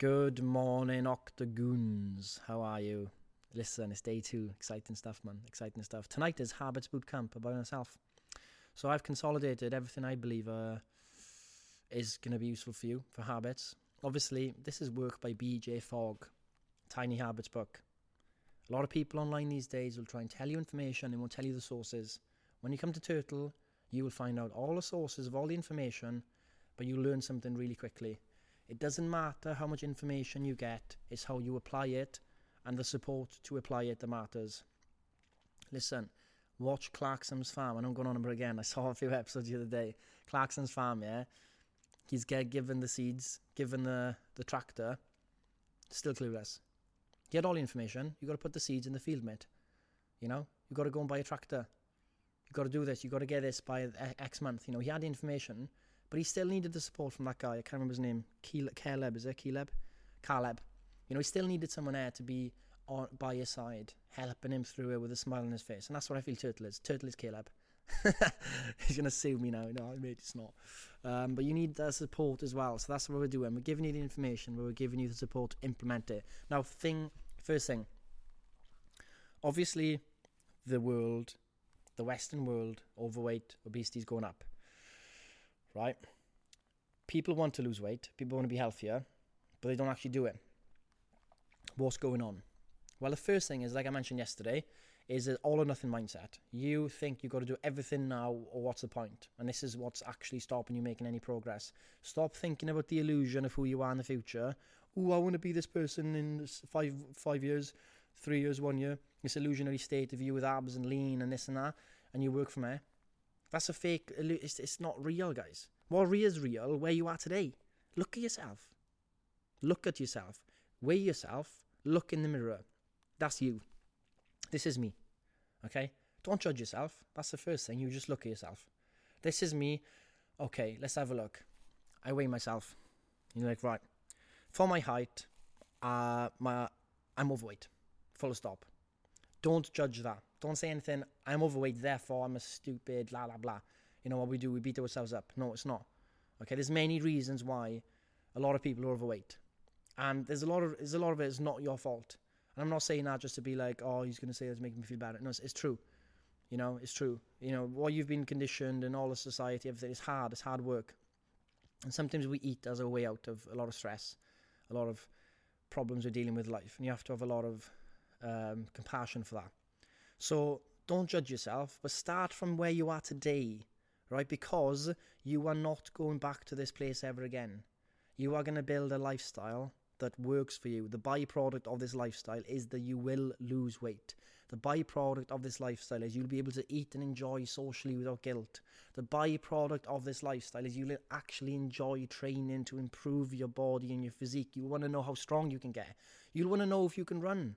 Good morning, Octagoons. How are you? Listen, it's day two. Exciting stuff, man. Exciting stuff. Tonight is Habits Bootcamp about myself. So I've consolidated everything I believe uh, is going to be useful for you for habits. Obviously, this is work by BJ Fogg, Tiny Habits book. A lot of people online these days will try and tell you information and won't tell you the sources. When you come to Turtle, you will find out all the sources of all the information, but you'll learn something really quickly. It doesn't matter how much information you get, it's how you apply it and the support to apply it that matters. Listen, watch Clarkson's Farm. I know I'm going on about again. I saw a few episodes the other day. Clarkson's Farm, yeah. He's get given the seeds, given the, the tractor, still clueless. Get all the information. You got to put the seeds in the field, mate. You know, you got to go and buy a tractor. You got to do this. You got to get this by X month. You know, he had the information, but he still needed the support from that guy. I can't remember his name. Kaleb, is it? Kaleb? Kaleb. You know, he still needed someone there to be on, by his side, helping him through it with a smile on his face. And that's what I feel Turtle is. Turtle is Kaleb. He's going to sue me now. No, mate, it's not. Um, but you need the support as well. So that's what we're doing. We're giving you the information, but we're giving you the support to implement it. Now, thing first thing. Obviously, the world, the Western world, overweight, obesity is going up right? People want to lose weight, people want to be healthier, but they don't actually do it. What's going on? Well, the first thing is, like I mentioned yesterday, is an all or nothing mindset. You think you've got to do everything now, or what's the point? And this is what's actually stopping you making any progress. Stop thinking about the illusion of who you are in the future. Oh, I want to be this person in five five years, three years, one year. This illusionary state of you with abs and lean and this and that, and you work from there. That's a fake. It's, it's not real, guys. What is real? Where you are today. Look at yourself. Look at yourself. Weigh yourself. Look in the mirror. That's you. This is me. Okay? Don't judge yourself. That's the first thing. You just look at yourself. This is me. Okay, let's have a look. I weigh myself. You're like, right. For my height, uh, my I'm overweight. Full stop. Don't judge that. Don't say anything. I'm overweight, therefore I'm a stupid. Blah blah blah. You know what we do? We beat ourselves up. No, it's not. Okay, there's many reasons why a lot of people are overweight, and there's a lot of there's a lot of it is not your fault. And I'm not saying that just to be like, oh, he's gonna say that's making me feel bad. No, it's, it's true. You know, it's true. You know what you've been conditioned and all the society, everything is hard. It's hard work, and sometimes we eat as a way out of a lot of stress, a lot of problems we're dealing with life, and you have to have a lot of um, compassion for that. So don't judge yourself, but start from where you are today, right? Because you are not going back to this place ever again. You are going to build a lifestyle that works for you. The byproduct of this lifestyle is that you will lose weight. The byproduct of this lifestyle is you'll be able to eat and enjoy socially without guilt. The byproduct of this lifestyle is you'll actually enjoy training to improve your body and your physique. You want to know how strong you can get. You'll want to know if you can run.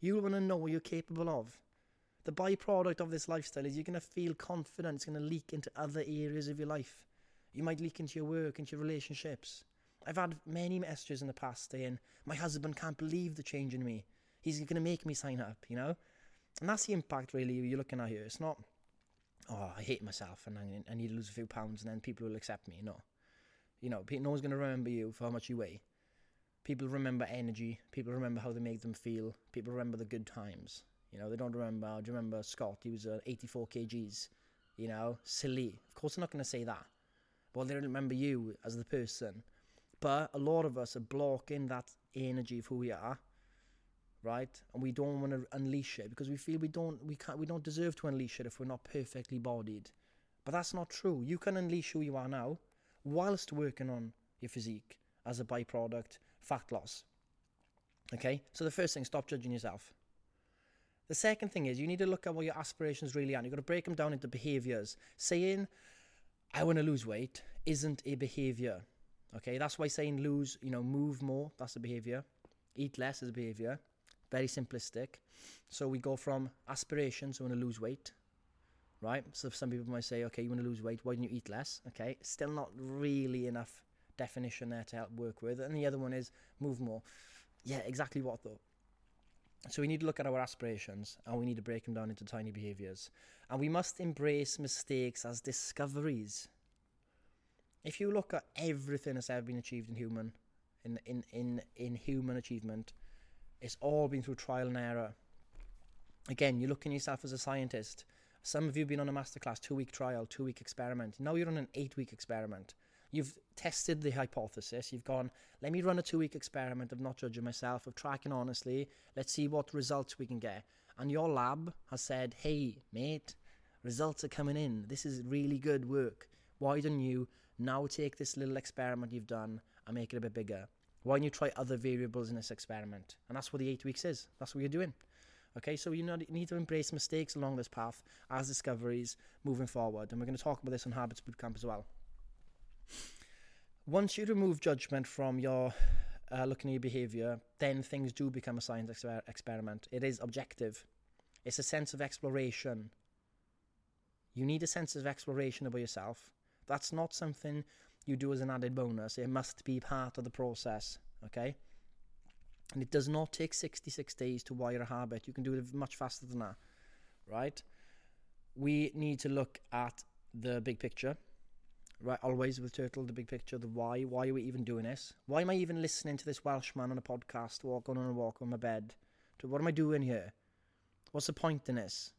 You'll want to know what you're capable of. The byproduct of this lifestyle is you're going to feel confident. It's going to leak into other areas of your life. You might leak into your work, into your relationships. I've had many messages in the past saying, my husband can't believe the change in me. He's going to make me sign up, you know? And that's the impact, really, you're looking at here. It's not, oh, I hate myself and I need to lose a few pounds and then people will accept me. No. You know, no one's going to remember you for how much you weigh. People remember energy. People remember how they make them feel. People remember the good times. You know, they don't remember. Do you remember Scott? He was uh, 84 kgs. You know, silly. Of course, I'm not going to say that. Well, they don't remember you as the person. But a lot of us are blocking that energy of who we are, right? And we don't want to unleash it because we feel we don't we can't we don't deserve to unleash it if we're not perfectly bodied. But that's not true. You can unleash who you are now whilst working on your physique as a byproduct fat loss. Okay, so the first thing, stop judging yourself. The second thing is you need to look at what your aspirations really are. You've got to break them down into behaviors. Saying, I want to lose weight isn't a behavior. Okay, that's why saying lose, you know, move more, that's a behavior. Eat less is a behavior. Very simplistic. So we go from aspirations, I want to lose weight, right? So some people might say, okay, you want to lose weight, why don't you eat less? Okay, still not really enough definition there to help work with. And the other one is move more. Yeah, exactly what though? So we need to look at our aspirations and we need to break them down into tiny behaviors. And we must embrace mistakes as discoveries. If you look at everything that's ever been achieved in human in in in in human achievement, it's all been through trial and error. Again, you're looking yourself as a scientist. Some of you have been on a masterclass, two week trial, two week experiment. Now you're on an eight week experiment. You've tested the hypothesis. You've gone, let me run a two week experiment of not judging myself, of tracking honestly. Let's see what results we can get. And your lab has said, hey, mate, results are coming in. This is really good work. Why don't you now take this little experiment you've done and make it a bit bigger? Why don't you try other variables in this experiment? And that's what the eight weeks is. That's what you're doing. Okay, so you need to embrace mistakes along this path as discoveries moving forward. And we're going to talk about this on Habits Bootcamp as well. Once you remove judgment from your uh, looking at your behavior, then things do become a science exper- experiment. It is objective. It's a sense of exploration. You need a sense of exploration about yourself. That's not something you do as an added bonus. It must be part of the process. Okay? And it does not take 66 days to wire a habit. You can do it much faster than that, right? We need to look at the big picture, right? Always with Turtle, the big picture, the why. Why are we even doing this? Why am I even listening to this Welsh man on a podcast, walking on a walk on my bed? What am I doing here? What's the point in this?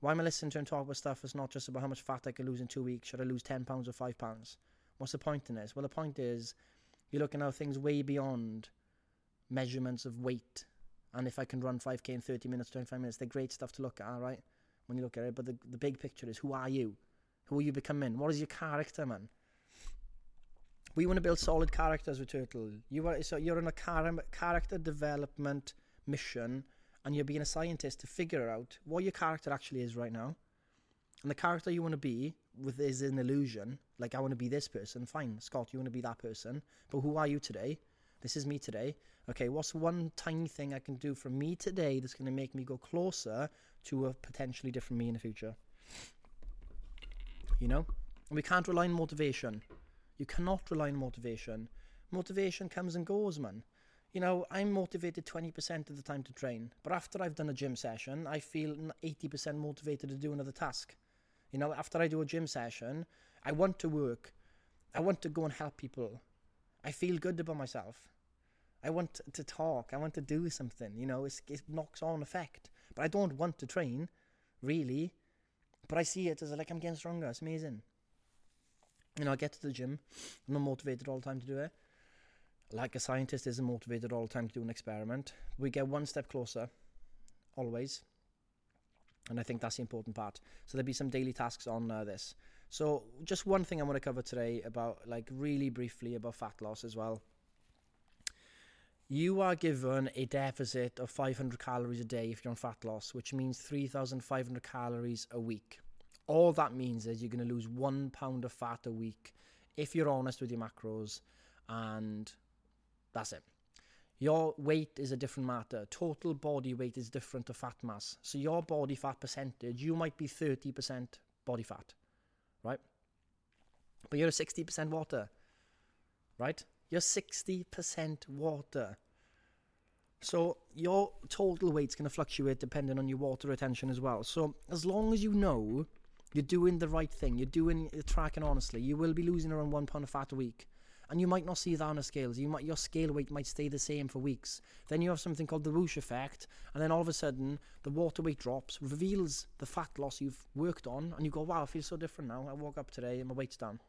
Why am I listening to him talk about stuff that's not just about how much fat I could lose in two weeks? Should I lose 10 pounds or 5 pounds? What's the point in this? Well, the point is you're looking at things way beyond measurements of weight. And if I can run 5k in 30 minutes, 25 minutes, they're great stuff to look at, right? When you look at it. But the, the big picture is who are you? Who are you becoming? What is your character, man? We want to build solid characters with Turtle. You are so you're on a char- character development mission, and you're being a scientist to figure out what your character actually is right now. And the character you want to be with is an illusion. Like I want to be this person. Fine, Scott, you want to be that person. But who are you today? This is me today. Okay, what's one tiny thing I can do for me today that's going to make me go closer to a potentially different me in the future? You know? We can't rely on motivation. You cannot rely on motivation. Motivation comes and goes, man. You know, I'm motivated 20% of the time to train, but after I've done a gym session, I feel 80% motivated to do another task. You know, after I do a gym session, I want to work. I want to go and help people. I feel good about myself. I want to talk. I want to do something. You know, it knocks on effect. But I don't want to train, really. But I see it as like I'm getting stronger. It's amazing. You know, I get to the gym. I'm not motivated all the time to do it. Like a scientist isn't motivated all the time to do an experiment. We get one step closer, always. And I think that's the important part. So there'll be some daily tasks on uh, this. So just one thing I want to cover today about, like, really briefly about fat loss as well you are given a deficit of 500 calories a day if you're on fat loss, which means 3,500 calories a week. All that means is you're going to lose one pound of fat a week if you're honest with your macros, and that's it. Your weight is a different matter. Total body weight is different to fat mass. So your body fat percentage, you might be 30% body fat, right? But you're a 60% water, right? You're 60% water. So your total weight's going to fluctuate depending on your water retention as well. So as long as you know you're doing the right thing, you're doing you're tracking honestly, you will be losing around one pound of fat a week. And you might not see that on the scales. You might your scale weight might stay the same for weeks. Then you have something called the whoosh effect, and then all of a sudden the water weight drops, reveals the fat loss you've worked on, and you go, "Wow, I feel so different now. I woke up today and my weight's down."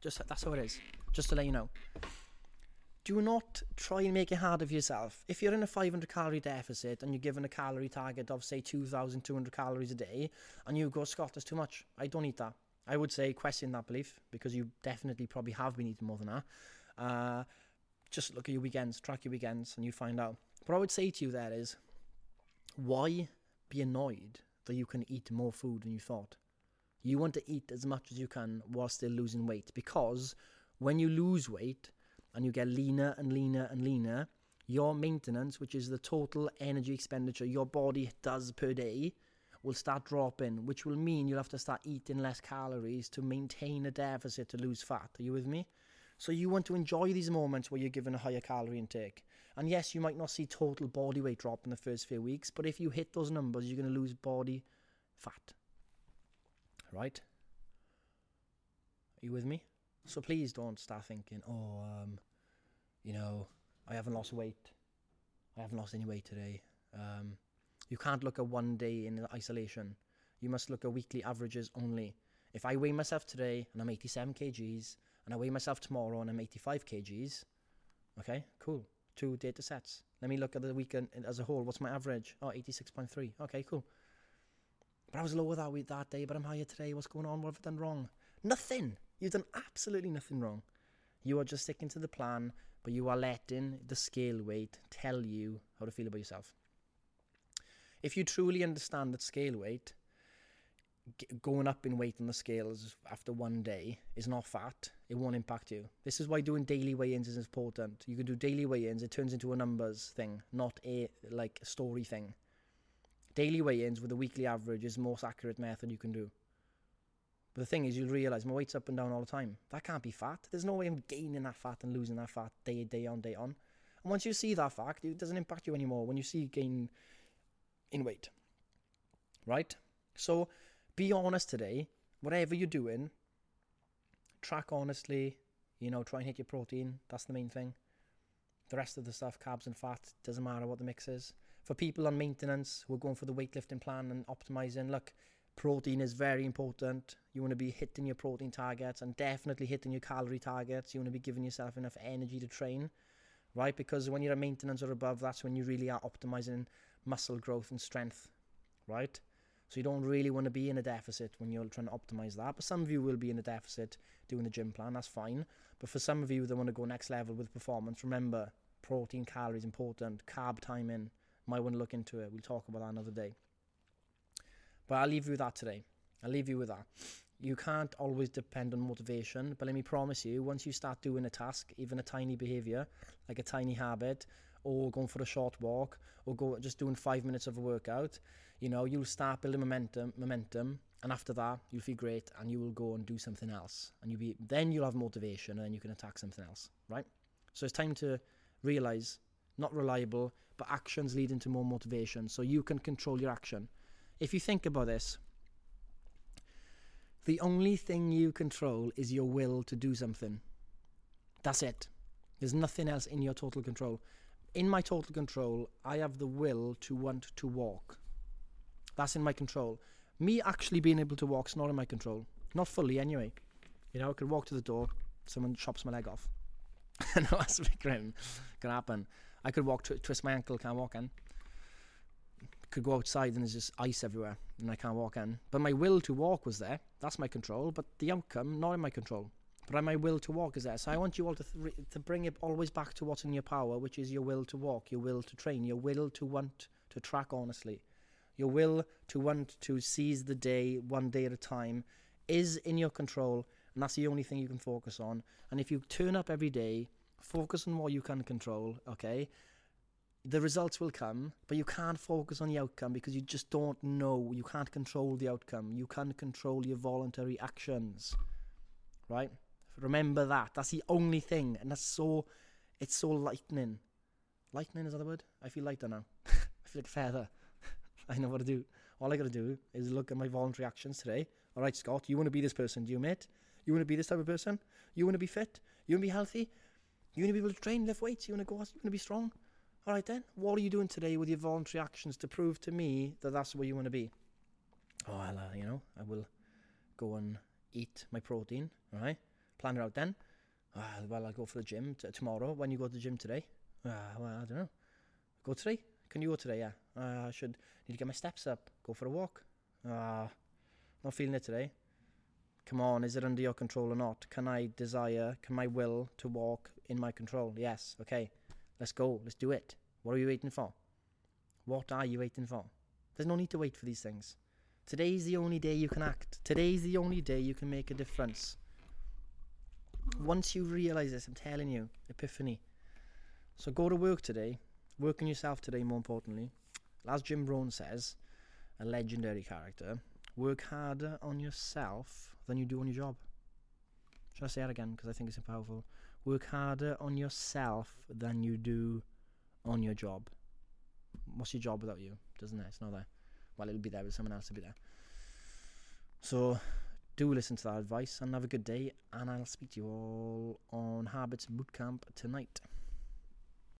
Just that's how it is. Just to let you know. Do not try and make it hard of yourself. If you're in a 500 calorie deficit and you're given a calorie target of say 2,200 calories a day, and you go, Scott, that's too much. I don't eat that. I would say question that belief because you definitely probably have been eating more than that. Uh, just look at your weekends, track your weekends, and you find out. What I would say to you there is, why be annoyed that you can eat more food than you thought? You want to eat as much as you can while still losing weight because when you lose weight and you get leaner and leaner and leaner, your maintenance, which is the total energy expenditure your body does per day, will start dropping, which will mean you'll have to start eating less calories to maintain a deficit to lose fat. Are you with me? So you want to enjoy these moments where you're given a higher calorie intake. And yes, you might not see total body weight drop in the first few weeks, but if you hit those numbers, you're going to lose body fat right? Are you with me? So please don't start thinking, oh, um, you know, I haven't lost weight. I haven't lost any weight today. Um, you can't look at one day in isolation. You must look at weekly averages only. If I weigh myself today and I'm 87 kgs, and I weigh myself tomorrow and I'm 85 kgs, okay, cool. Two data sets. Let me look at the weekend as a whole. What's my average? Oh, 86.3. Okay, cool. But I was lower that week that day, but I'm higher today. What's going on? What have I done wrong? Nothing. You've done absolutely nothing wrong. You are just sticking to the plan, but you are letting the scale weight tell you how to feel about yourself. If you truly understand that scale weight, going up in weight on the scales after one day is not fat, it won't impact you. This is why doing daily weigh-ins is important. You can do daily weigh-ins, it turns into a numbers thing, not a like story thing. Daily weigh-ins with a weekly average is the most accurate method you can do. But the thing is, you'll realise my weight's up and down all the time. That can't be fat. There's no way I'm gaining that fat and losing that fat day day on day on. And once you see that fact, it doesn't impact you anymore when you see gain in weight. Right? So be honest today. Whatever you're doing, track honestly. You know, try and hit your protein. That's the main thing. The rest of the stuff, carbs and fat, doesn't matter what the mix is. For people on maintenance who are going for the weightlifting plan and optimizing, look, protein is very important. You want to be hitting your protein targets and definitely hitting your calorie targets. You want to be giving yourself enough energy to train, right? Because when you're at maintenance or above, that's when you really are optimizing muscle growth and strength, right? So you don't really want to be in a deficit when you're trying to optimize that. But some of you will be in a deficit doing the gym plan, that's fine. But for some of you that want to go next level with performance, remember protein, calories important, carb timing. Might want to look into it. We'll talk about that another day. But I'll leave you with that today. I'll leave you with that. You can't always depend on motivation, but let me promise you, once you start doing a task, even a tiny behavior, like a tiny habit, or going for a short walk, or go just doing five minutes of a workout, you know, you'll start building momentum, momentum, and after that, you'll feel great, and you will go and do something else, and you'll be then you'll have motivation, and then you can attack something else, right? So it's time to realize not reliable, but actions lead into more motivation, so you can control your action if you think about this, the only thing you control is your will to do something. That's it. There's nothing else in your total control. In my total control, I have the will to want to walk. That's in my control. Me actually being able to walk is not in my control. Not fully, anyway. You know, I could walk to the door, someone chops my leg off. no, that's a bit grim. Can happen. I could walk, tw- twist my ankle, can't walk in could go outside and there's just ice everywhere and I can't walk in. But my will to walk was there. That's my control. But the outcome, not in my control. But my will to walk is there. So I want you all to th- to bring it always back to what's in your power, which is your will to walk, your will to train, your will to want to track honestly, your will to want to seize the day one day at a time is in your control, and that's the only thing you can focus on. And if you turn up every day, focus on what you can control, okay, the results will come, but you can't focus on the outcome because you just don't know. You can't control the outcome. You can't control your voluntary actions. Right? Remember that. That's the only thing. And that's so, it's so lightning. Lightning is that the word? I feel lighter now. I feel like a feather. I know what to do. All I got to do is look at my voluntary actions today. All right, Scott, you want to be this person, do you, mate? You want to be this type of person? You want to be fit? You want to be healthy? You want to be able to train, lift weights? You want to go? Out? You want to be strong? All right then, what are you doing today with your voluntary actions to prove to me that that's where you want to be? Oh, well, uh, you know, I will go and eat my protein. All right, plan it out then. Uh, well, I'll go for the gym t- tomorrow. When you go to the gym today? Uh, well, I don't know. Go today? Can you go today? Yeah. Uh, I should need to get my steps up. Go for a walk. Uh, not feeling it today. Come on, is it under your control or not? Can I desire, can my will to walk in my control? Yes, okay. Let's go. Let's do it. What are you waiting for? What are you waiting for? There's no need to wait for these things. Today's the only day you can act. Today's the only day you can make a difference. Once you realize this, I'm telling you, epiphany. So go to work today. Work on yourself today, more importantly. As Jim Rohn says, a legendary character, work harder on yourself than you do on your job. Should I say that again? Because I think it's powerful work harder on yourself than you do on your job. What's your job without you? Doesn't it? It's not there. Well, it'll be there, but someone else will be there. So, do listen to that advice and have a good day. And I'll speak to you all on Habits Bootcamp tonight.